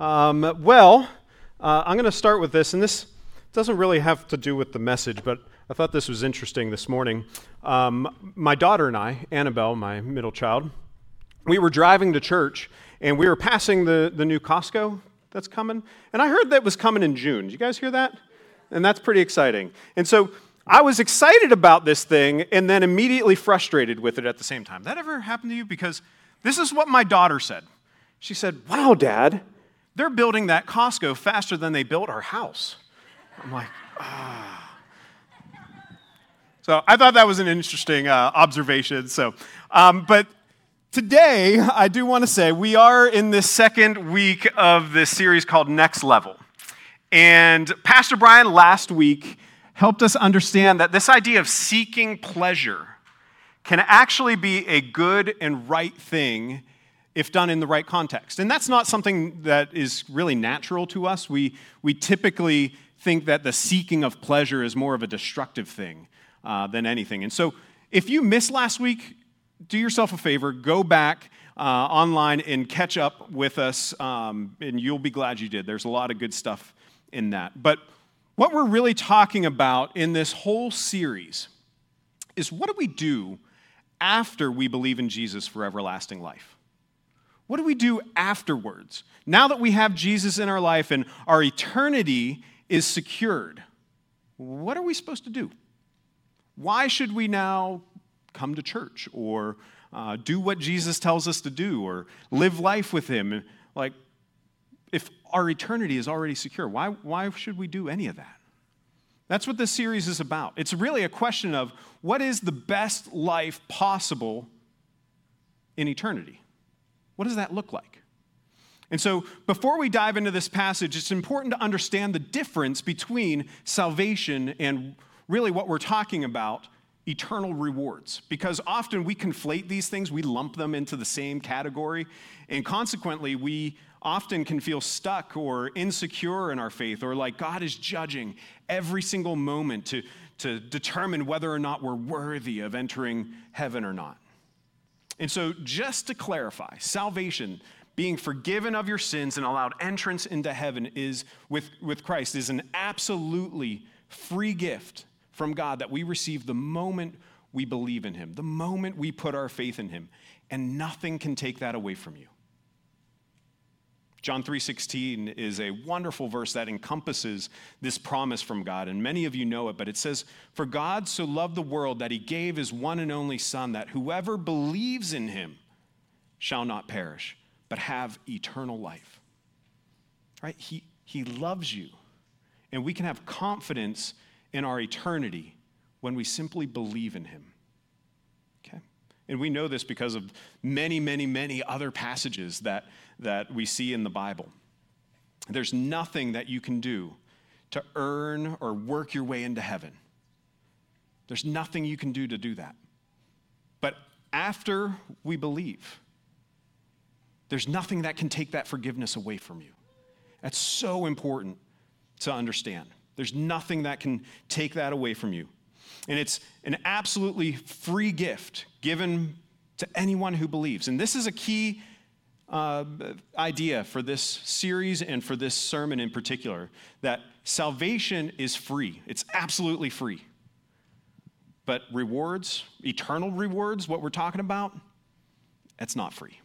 Um, well, uh, I'm going to start with this, and this doesn't really have to do with the message, but I thought this was interesting this morning. Um, my daughter and I, Annabelle, my middle child, we were driving to church, and we were passing the, the new Costco that's coming, and I heard that was coming in June. Did you guys hear that? And that's pretty exciting. And so I was excited about this thing and then immediately frustrated with it at the same time. That ever happened to you? Because this is what my daughter said. She said, Wow, Dad, they're building that Costco faster than they built our house. I'm like, ah. So I thought that was an interesting uh, observation. So, um, but today I do want to say we are in this second week of this series called Next Level. And Pastor Brian last week helped us understand that this idea of seeking pleasure can actually be a good and right thing if done in the right context. And that's not something that is really natural to us. We, we typically think that the seeking of pleasure is more of a destructive thing uh, than anything. And so if you missed last week, do yourself a favor, go back uh, online and catch up with us, um, and you'll be glad you did. There's a lot of good stuff in that. But what we're really talking about in this whole series is what do we do after we believe in Jesus for everlasting life? What do we do afterwards? Now that we have Jesus in our life and our eternity is secured, what are we supposed to do? Why should we now come to church or uh, do what Jesus tells us to do or live life with Him? Like, if our eternity is already secure, why, why should we do any of that? That's what this series is about. It's really a question of what is the best life possible in eternity? What does that look like? And so, before we dive into this passage, it's important to understand the difference between salvation and really what we're talking about eternal rewards. Because often we conflate these things, we lump them into the same category, and consequently, we often can feel stuck or insecure in our faith, or like God is judging every single moment to, to determine whether or not we're worthy of entering heaven or not. And so, just to clarify, salvation, being forgiven of your sins and allowed entrance into heaven is with, with Christ is an absolutely free gift from God that we receive the moment we believe in him, the moment we put our faith in him, and nothing can take that away from you. John 3:16 is a wonderful verse that encompasses this promise from God and many of you know it but it says for God so loved the world that he gave his one and only son that whoever believes in him shall not perish but have eternal life. Right? He he loves you and we can have confidence in our eternity when we simply believe in him. And we know this because of many many many other passages that that we see in the Bible. There's nothing that you can do to earn or work your way into heaven. There's nothing you can do to do that. But after we believe, there's nothing that can take that forgiveness away from you. That's so important to understand. There's nothing that can take that away from you. And it's an absolutely free gift given to anyone who believes. And this is a key uh, idea for this series and for this sermon in particular that salvation is free, it's absolutely free. But rewards, eternal rewards, what we're talking about, it's not free.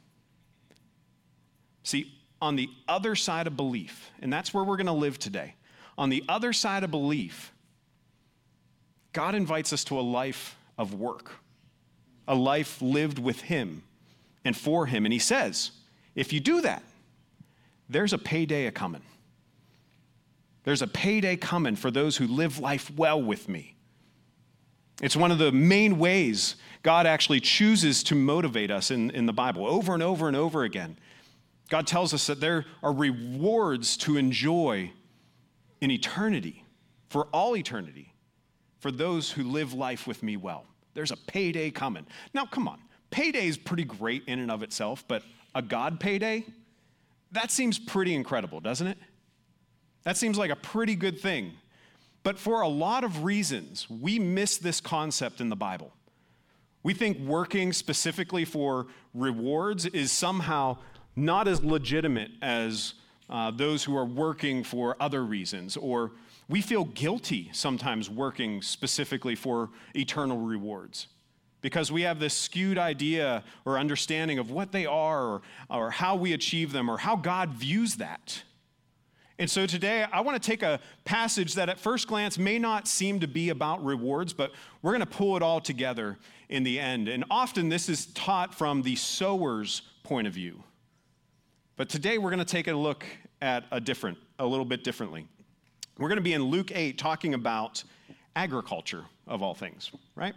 See, on the other side of belief, and that's where we're going to live today, on the other side of belief, God invites us to a life of work, a life lived with Him and for Him. And He says, if you do that, there's a payday a coming. There's a payday coming for those who live life well with me. It's one of the main ways God actually chooses to motivate us in, in the Bible over and over and over again. God tells us that there are rewards to enjoy in eternity, for all eternity, for those who live life with me well. There's a payday coming. Now, come on. Payday is pretty great in and of itself, but a God payday? That seems pretty incredible, doesn't it? That seems like a pretty good thing. But for a lot of reasons, we miss this concept in the Bible. We think working specifically for rewards is somehow not as legitimate as uh, those who are working for other reasons, or we feel guilty sometimes working specifically for eternal rewards because we have this skewed idea or understanding of what they are or, or how we achieve them or how God views that. And so today, I want to take a passage that at first glance may not seem to be about rewards, but we're going to pull it all together in the end. And often this is taught from the sower's point of view. But today, we're going to take a look at a different, a little bit differently. We're going to be in Luke 8 talking about agriculture, of all things, right?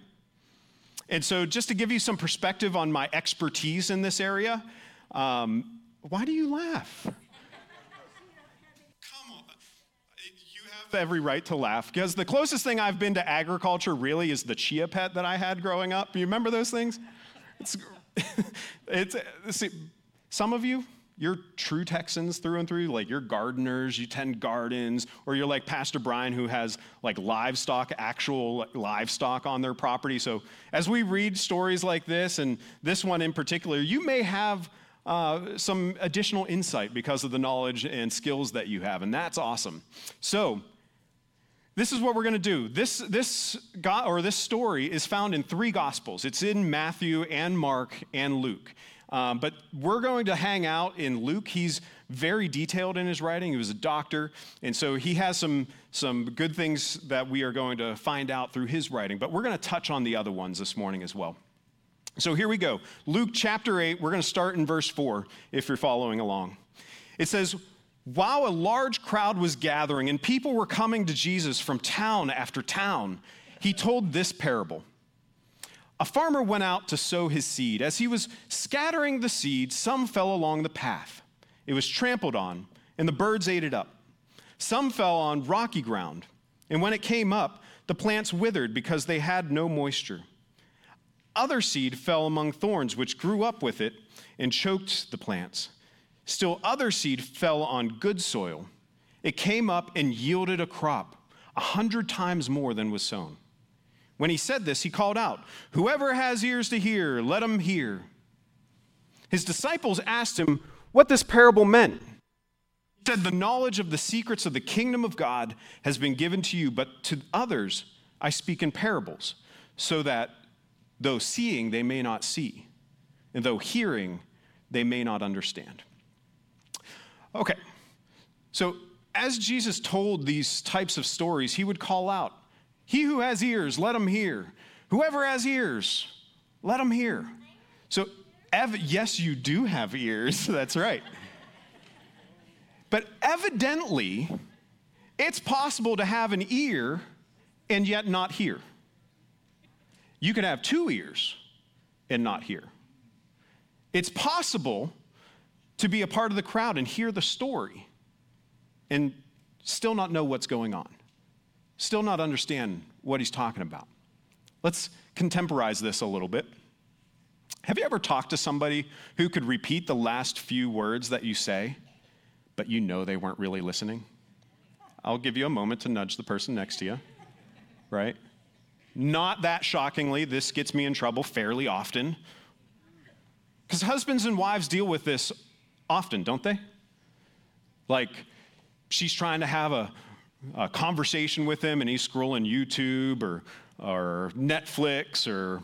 And so, just to give you some perspective on my expertise in this area, um, why do you laugh? Come on. You have every right to laugh because the closest thing I've been to agriculture really is the chia pet that I had growing up. You remember those things? It's, it's see, some of you, you're true Texans through and through, like you're gardeners, you tend gardens, or you're like Pastor Brian who has like livestock, actual livestock on their property. So as we read stories like this, and this one in particular, you may have uh, some additional insight because of the knowledge and skills that you have, and that's awesome. So this is what we're going to do. This, this, God, or this story is found in three Gospels. It's in Matthew and Mark and Luke. Um, but we're going to hang out in Luke. He's very detailed in his writing. He was a doctor, and so he has some, some good things that we are going to find out through his writing. But we're going to touch on the other ones this morning as well. So here we go. Luke chapter 8, we're going to start in verse 4 if you're following along. It says, while a large crowd was gathering and people were coming to Jesus from town after town, he told this parable. A farmer went out to sow his seed. As he was scattering the seed, some fell along the path. It was trampled on, and the birds ate it up. Some fell on rocky ground, and when it came up, the plants withered because they had no moisture. Other seed fell among thorns, which grew up with it and choked the plants. Still, other seed fell on good soil. It came up and yielded a crop, a hundred times more than was sown. When he said this, he called out, Whoever has ears to hear, let him hear. His disciples asked him what this parable meant. He said, The knowledge of the secrets of the kingdom of God has been given to you, but to others I speak in parables, so that though seeing, they may not see, and though hearing, they may not understand. Okay, so as Jesus told these types of stories, he would call out, He who has ears, let him hear. Whoever has ears, let him hear. So, ev- yes, you do have ears, that's right. But evidently, it's possible to have an ear and yet not hear. You could have two ears and not hear. It's possible to be a part of the crowd and hear the story and still not know what's going on, still not understand what he's talking about. Let's contemporize this a little bit. Have you ever talked to somebody who could repeat the last few words that you say, but you know they weren't really listening? I'll give you a moment to nudge the person next to you, right? Not that shockingly, this gets me in trouble fairly often. Because husbands and wives deal with this often, don't they? Like, she's trying to have a, conversation with him and he's scrolling YouTube or, or Netflix or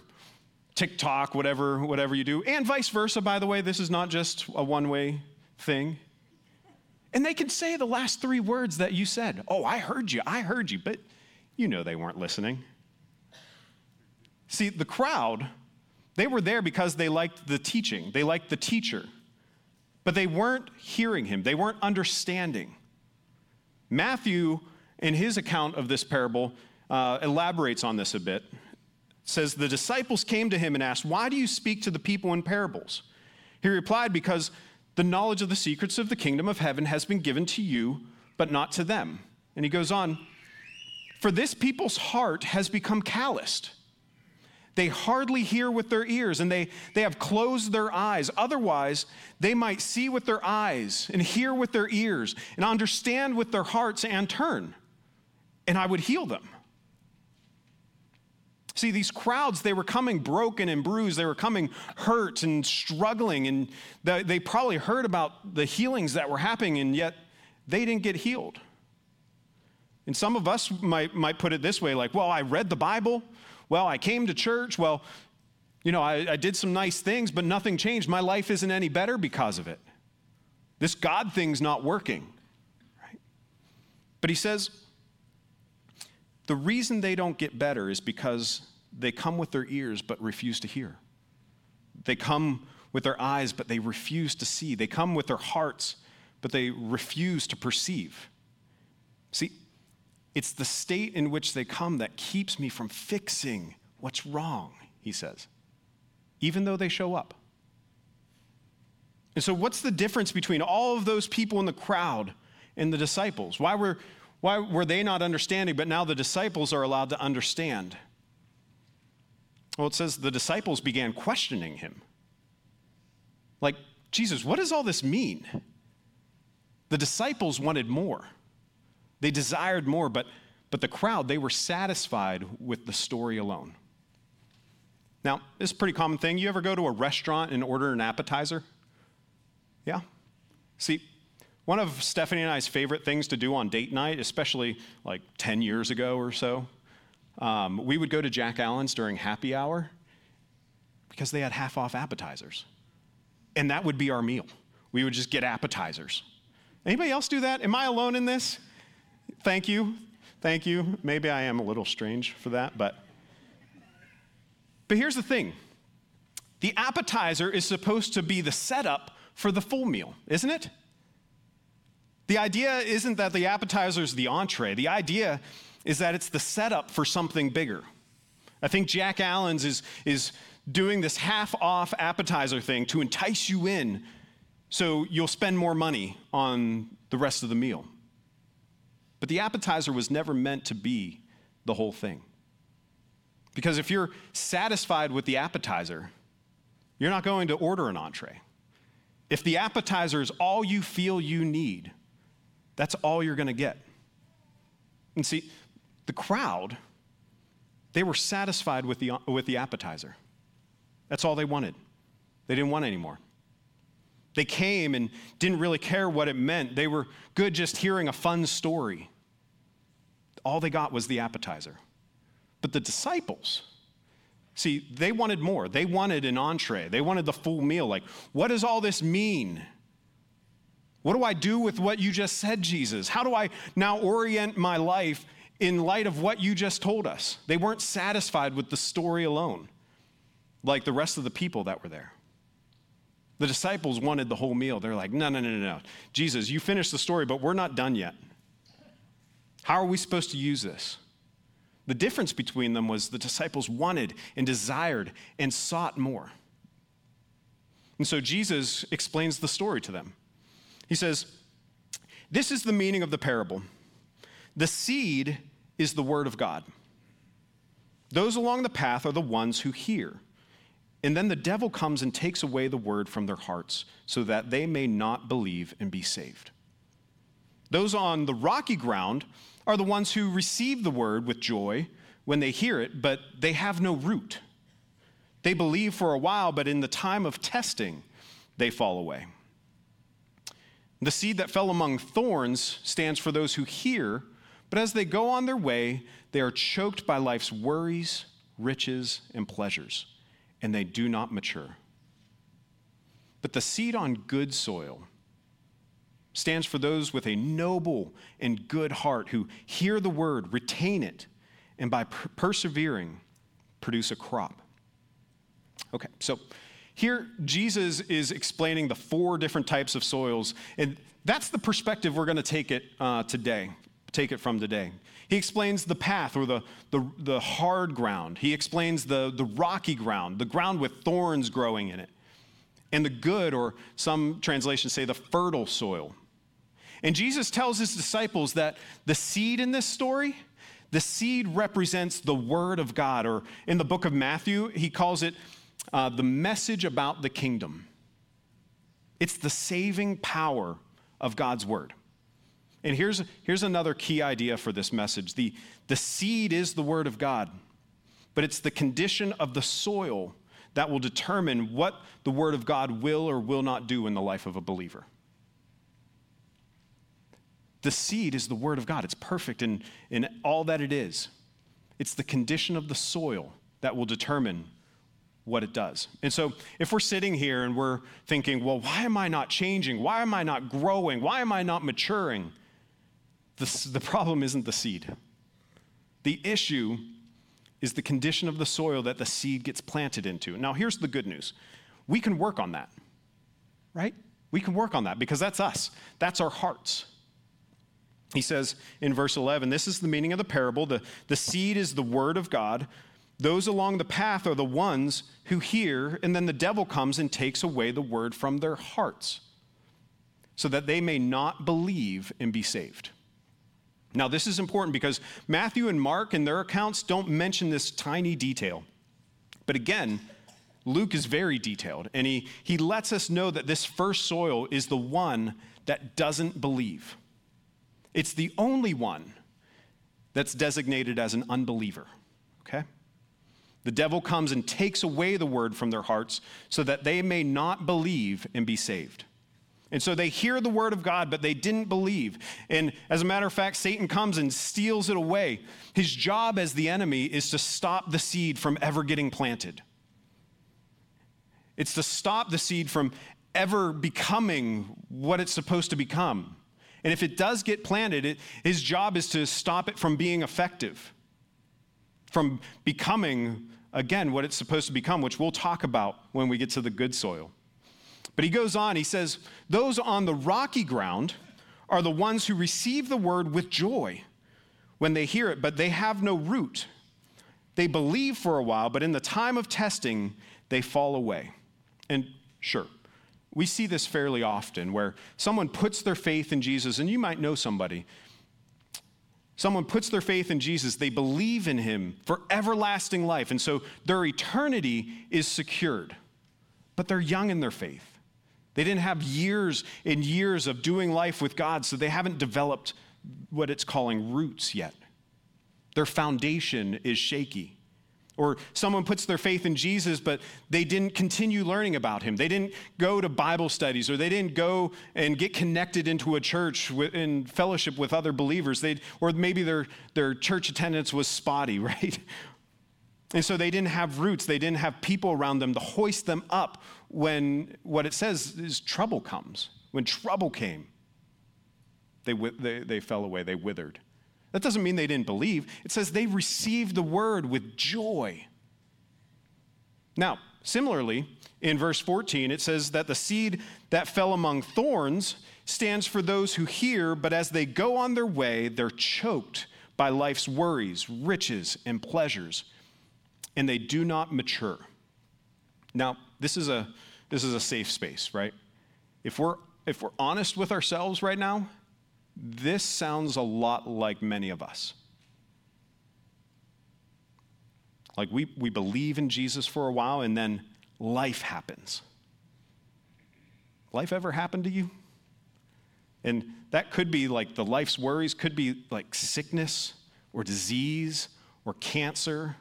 TikTok, whatever, whatever you do. And vice versa, by the way, this is not just a one way thing. And they can say the last three words that you said. Oh, I heard you, I heard you, but you know they weren't listening. See, the crowd, they were there because they liked the teaching, they liked the teacher. But they weren't hearing him, they weren't understanding. Matthew, in his account of this parable, uh, elaborates on this a bit. It says, The disciples came to him and asked, Why do you speak to the people in parables? He replied, Because The knowledge of the secrets of the kingdom of heaven has been given to you, but not to them. And he goes on, For this people's heart has become calloused. They hardly hear with their ears, and they, they have closed their eyes. Otherwise, they might see with their eyes, and hear with their ears, and understand with their hearts, and turn, and I would heal them. See, these crowds, they were coming broken and bruised. They were coming hurt and struggling, and they probably heard about the healings that were happening, and yet they didn't get healed. And some of us might, might put it this way like, well, I read the Bible. Well, I came to church. Well, you know, I, I did some nice things, but nothing changed. My life isn't any better because of it. This God thing's not working. Right? But he says, the reason they don't get better is because they come with their ears but refuse to hear. They come with their eyes but they refuse to see. They come with their hearts but they refuse to perceive. See, it's the state in which they come that keeps me from fixing what's wrong, he says, even though they show up. And so, what's the difference between all of those people in the crowd and the disciples? Why were, why were they not understanding, but now the disciples are allowed to understand? Well, it says the disciples began questioning him. Like, Jesus, what does all this mean? The disciples wanted more. They desired more, but, but the crowd, they were satisfied with the story alone. Now, this is a pretty common thing. You ever go to a restaurant and order an appetizer? Yeah? See, one of Stephanie and I's favorite things to do on date night, especially like 10 years ago or so, um, we would go to Jack Allen's during happy hour because they had half off appetizers. And that would be our meal. We would just get appetizers. Anybody else do that? Am I alone in this? Thank you. Thank you. Maybe I am a little strange for that, but but here's the thing. The appetizer is supposed to be the setup for the full meal, isn't it? The idea isn't that the appetizer is the entree. The idea is that it's the setup for something bigger. I think Jack Allen's is, is doing this half off appetizer thing to entice you in so you'll spend more money on the rest of the meal. But the appetizer was never meant to be the whole thing. Because if you're satisfied with the appetizer, you're not going to order an entree. If the appetizer is all you feel you need, that's all you're going to get. And see, the crowd, they were satisfied with the, with the appetizer. That's all they wanted. They didn't want any more. They came and didn't really care what it meant. They were good just hearing a fun story. All they got was the appetizer. But the disciples, see, they wanted more. They wanted an entree, they wanted the full meal. Like, what does all this mean? What do I do with what you just said, Jesus? How do I now orient my life in light of what you just told us. They weren't satisfied with the story alone, like the rest of the people that were there. The disciples wanted the whole meal. They're like, no, no, no, no, no. Jesus, you finished the story, but we're not done yet. How are we supposed to use this? The difference between them was the disciples wanted and desired and sought more. And so Jesus explains the story to them. He says, This is the meaning of the parable. The seed is the word of God. Those along the path are the ones who hear. And then the devil comes and takes away the word from their hearts so that they may not believe and be saved. Those on the rocky ground are the ones who receive the word with joy when they hear it, but they have no root. They believe for a while, but in the time of testing, they fall away. The seed that fell among thorns stands for those who hear but as they go on their way, they are choked by life's worries, riches, and pleasures, and they do not mature. But the seed on good soil stands for those with a noble and good heart who hear the word, retain it, and by per- persevering, produce a crop. Okay, so here Jesus is explaining the four different types of soils, and that's the perspective we're going to take it uh, today take it from today. He explains the path or the, the, the hard ground. He explains the, the rocky ground, the ground with thorns growing in it. and the good, or some translations say the fertile soil. And Jesus tells his disciples that the seed in this story, the seed represents the word of God, or in the book of Matthew, he calls it uh, the message about the kingdom. It's the saving power of God's word. And here's, here's another key idea for this message the, the seed is the word of God, but it's the condition of the soil that will determine what the word of God will or will not do in the life of a believer. The seed is the word of God, it's perfect in, in all that it is. It's the condition of the soil that will determine what it does. And so, if we're sitting here and we're thinking, well, why am I not changing? Why am I not growing? Why am I not maturing? The, the problem isn't the seed. The issue is the condition of the soil that the seed gets planted into. Now, here's the good news we can work on that, right? We can work on that because that's us, that's our hearts. He says in verse 11, this is the meaning of the parable. The, the seed is the word of God. Those along the path are the ones who hear, and then the devil comes and takes away the word from their hearts so that they may not believe and be saved. Now, this is important because Matthew and Mark in their accounts don't mention this tiny detail. But again, Luke is very detailed, and he, he lets us know that this first soil is the one that doesn't believe. It's the only one that's designated as an unbeliever, okay? The devil comes and takes away the word from their hearts so that they may not believe and be saved. And so they hear the word of God, but they didn't believe. And as a matter of fact, Satan comes and steals it away. His job as the enemy is to stop the seed from ever getting planted. It's to stop the seed from ever becoming what it's supposed to become. And if it does get planted, it, his job is to stop it from being effective, from becoming, again, what it's supposed to become, which we'll talk about when we get to the good soil. But he goes on, he says, Those on the rocky ground are the ones who receive the word with joy when they hear it, but they have no root. They believe for a while, but in the time of testing, they fall away. And sure, we see this fairly often where someone puts their faith in Jesus, and you might know somebody. Someone puts their faith in Jesus, they believe in him for everlasting life, and so their eternity is secured. But they're young in their faith. They didn't have years and years of doing life with God, so they haven't developed what it's calling roots yet. Their foundation is shaky. Or someone puts their faith in Jesus, but they didn't continue learning about him. They didn't go to Bible studies, or they didn't go and get connected into a church in fellowship with other believers. They'd, or maybe their, their church attendance was spotty, right? And so they didn't have roots, they didn't have people around them to hoist them up when what it says is trouble comes. When trouble came, they, they, they fell away, they withered. That doesn't mean they didn't believe. It says they received the word with joy. Now, similarly, in verse 14, it says that the seed that fell among thorns stands for those who hear, but as they go on their way, they're choked by life's worries, riches, and pleasures and they do not mature. Now, this is a, this is a safe space, right? If we're, if we're honest with ourselves right now, this sounds a lot like many of us. Like we, we believe in Jesus for a while and then life happens. Life ever happened to you? And that could be like the life's worries, could be like sickness or disease or cancer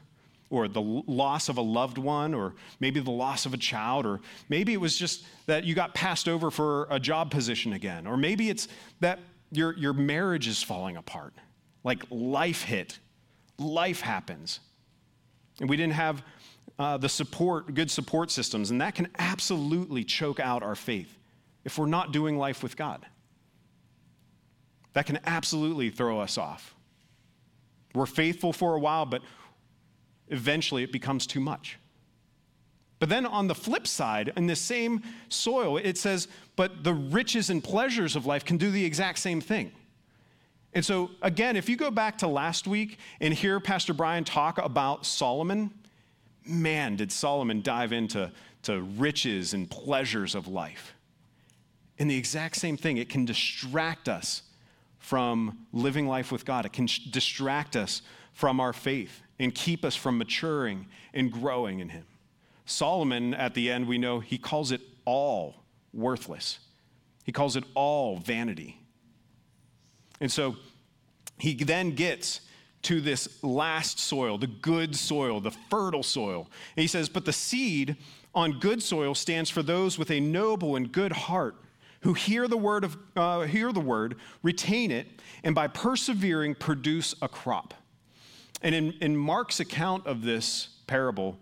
or the loss of a loved one, or maybe the loss of a child, or maybe it was just that you got passed over for a job position again, or maybe it's that your, your marriage is falling apart. Like life hit, life happens. And we didn't have uh, the support, good support systems, and that can absolutely choke out our faith if we're not doing life with God. That can absolutely throw us off. We're faithful for a while, but eventually it becomes too much. But then on the flip side, in the same soil, it says, but the riches and pleasures of life can do the exact same thing. And so, again, if you go back to last week and hear Pastor Brian talk about Solomon, man, did Solomon dive into to riches and pleasures of life. And the exact same thing, it can distract us from living life with God. It can distract us from our faith and keep us from maturing and growing in Him. Solomon, at the end, we know he calls it all worthless, he calls it all vanity. And so he then gets to this last soil, the good soil, the fertile soil. And he says, But the seed on good soil stands for those with a noble and good heart who hear the word of uh, hear the word, retain it, and by persevering produce a crop. And in, in Mark's account of this parable,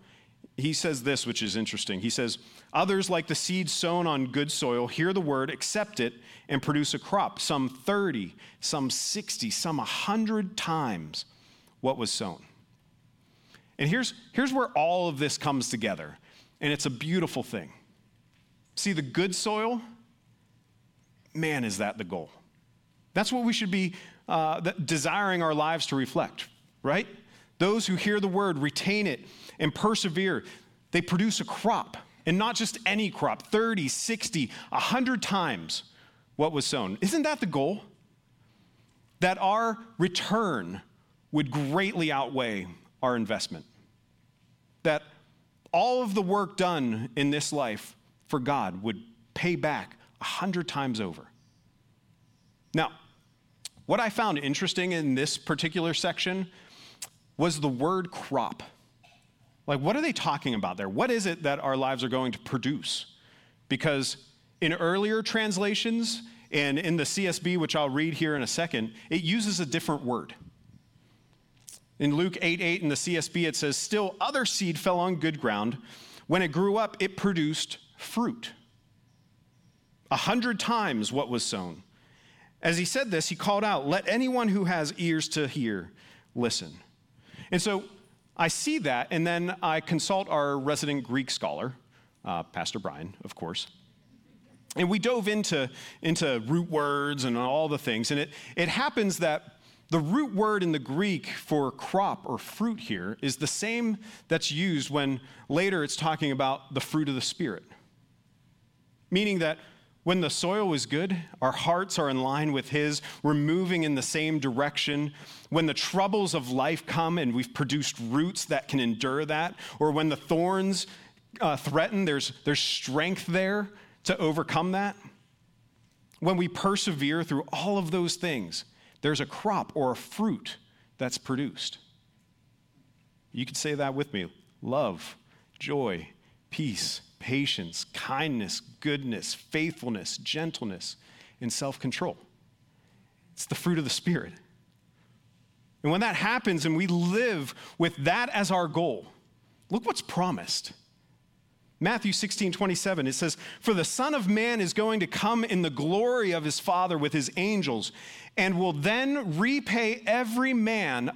he says this, which is interesting. He says, Others, like the seed sown on good soil, hear the word, accept it, and produce a crop, some 30, some 60, some 100 times what was sown. And here's, here's where all of this comes together, and it's a beautiful thing. See, the good soil, man, is that the goal? That's what we should be uh, desiring our lives to reflect, right? Those who hear the word, retain it, and persevere, they produce a crop, and not just any crop 30, 60, 100 times what was sown. Isn't that the goal? That our return would greatly outweigh our investment. That all of the work done in this life for God would pay back a hundred times over. Now, what I found interesting in this particular section was the word crop. Like, what are they talking about there? What is it that our lives are going to produce? Because in earlier translations and in the CSB, which I'll read here in a second, it uses a different word. In Luke 8 8 in the CSB, it says, Still other seed fell on good ground. When it grew up, it produced fruit. A hundred times what was sown. As he said this, he called out, Let anyone who has ears to hear listen. And so I see that, and then I consult our resident Greek scholar, uh, Pastor Brian, of course. And we dove into, into root words and all the things. And it, it happens that the root word in the Greek for crop or fruit here is the same that's used when later it's talking about the fruit of the Spirit. Meaning that when the soil is good, our hearts are in line with His, we're moving in the same direction. When the troubles of life come and we've produced roots that can endure that, or when the thorns uh, threaten, there's, there's strength there to overcome that. When we persevere through all of those things, there's a crop or a fruit that's produced. You could say that with me love, joy, peace, patience, kindness, goodness, faithfulness, gentleness, and self control. It's the fruit of the Spirit. And when that happens and we live with that as our goal, look what's promised. Matthew 16, 27, it says, For the Son of Man is going to come in the glory of his Father with his angels, and will then repay every man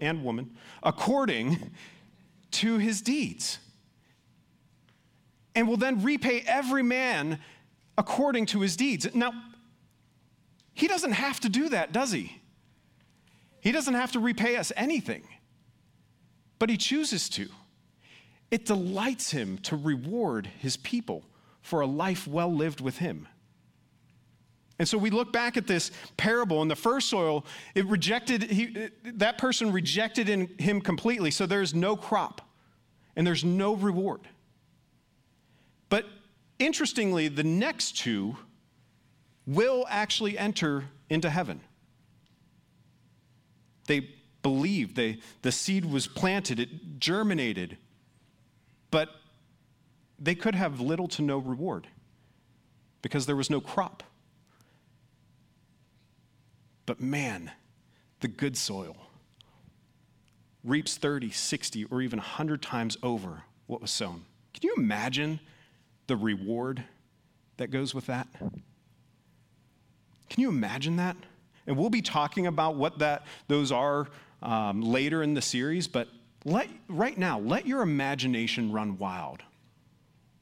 and woman according to his deeds and will then repay every man according to his deeds. Now, he doesn't have to do that, does he? He doesn't have to repay us anything, but he chooses to. It delights him to reward his people for a life well lived with him. And so we look back at this parable, and the first soil, it rejected, he, that person rejected him completely, so there's no crop and there's no reward. But interestingly, the next two will actually enter into heaven. They believed, they, the seed was planted, it germinated, but they could have little to no reward because there was no crop. But man, the good soil reaps 30, 60, or even 100 times over what was sown. Can you imagine the reward that goes with that? Can you imagine that? And we'll be talking about what that those are um, later in the series, but let, right now, let your imagination run wild.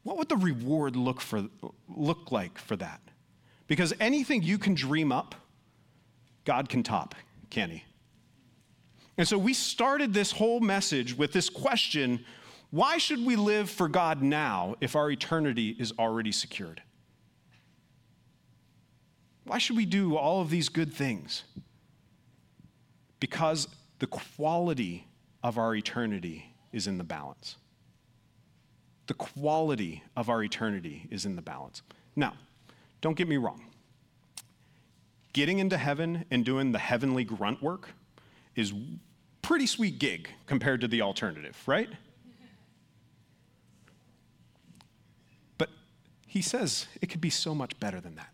What would the reward look, for, look like for that? Because anything you can dream up, God can top, can He? And so we started this whole message with this question Why should we live for God now if our eternity is already secured? Why should we do all of these good things? Because the quality of our eternity is in the balance. The quality of our eternity is in the balance. Now, don't get me wrong. Getting into heaven and doing the heavenly grunt work is pretty sweet gig compared to the alternative, right? But he says it could be so much better than that.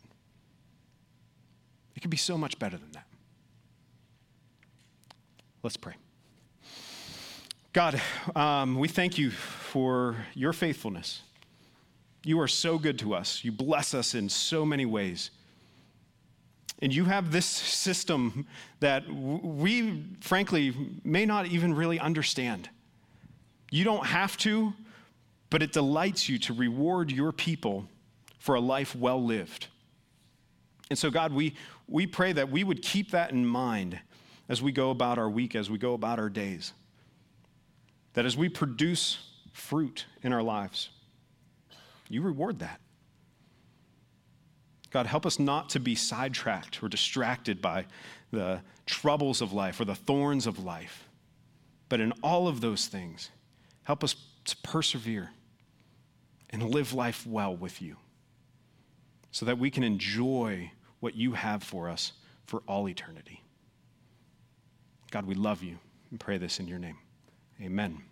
It could be so much better than that. Let's pray. God, um, we thank you for your faithfulness. You are so good to us. You bless us in so many ways. And you have this system that we, frankly, may not even really understand. You don't have to, but it delights you to reward your people for a life well lived. And so, God, we, we pray that we would keep that in mind as we go about our week, as we go about our days. That as we produce fruit in our lives, you reward that. God, help us not to be sidetracked or distracted by the troubles of life or the thorns of life. But in all of those things, help us to persevere and live life well with you so that we can enjoy what you have for us for all eternity. God, we love you and pray this in your name. Amen.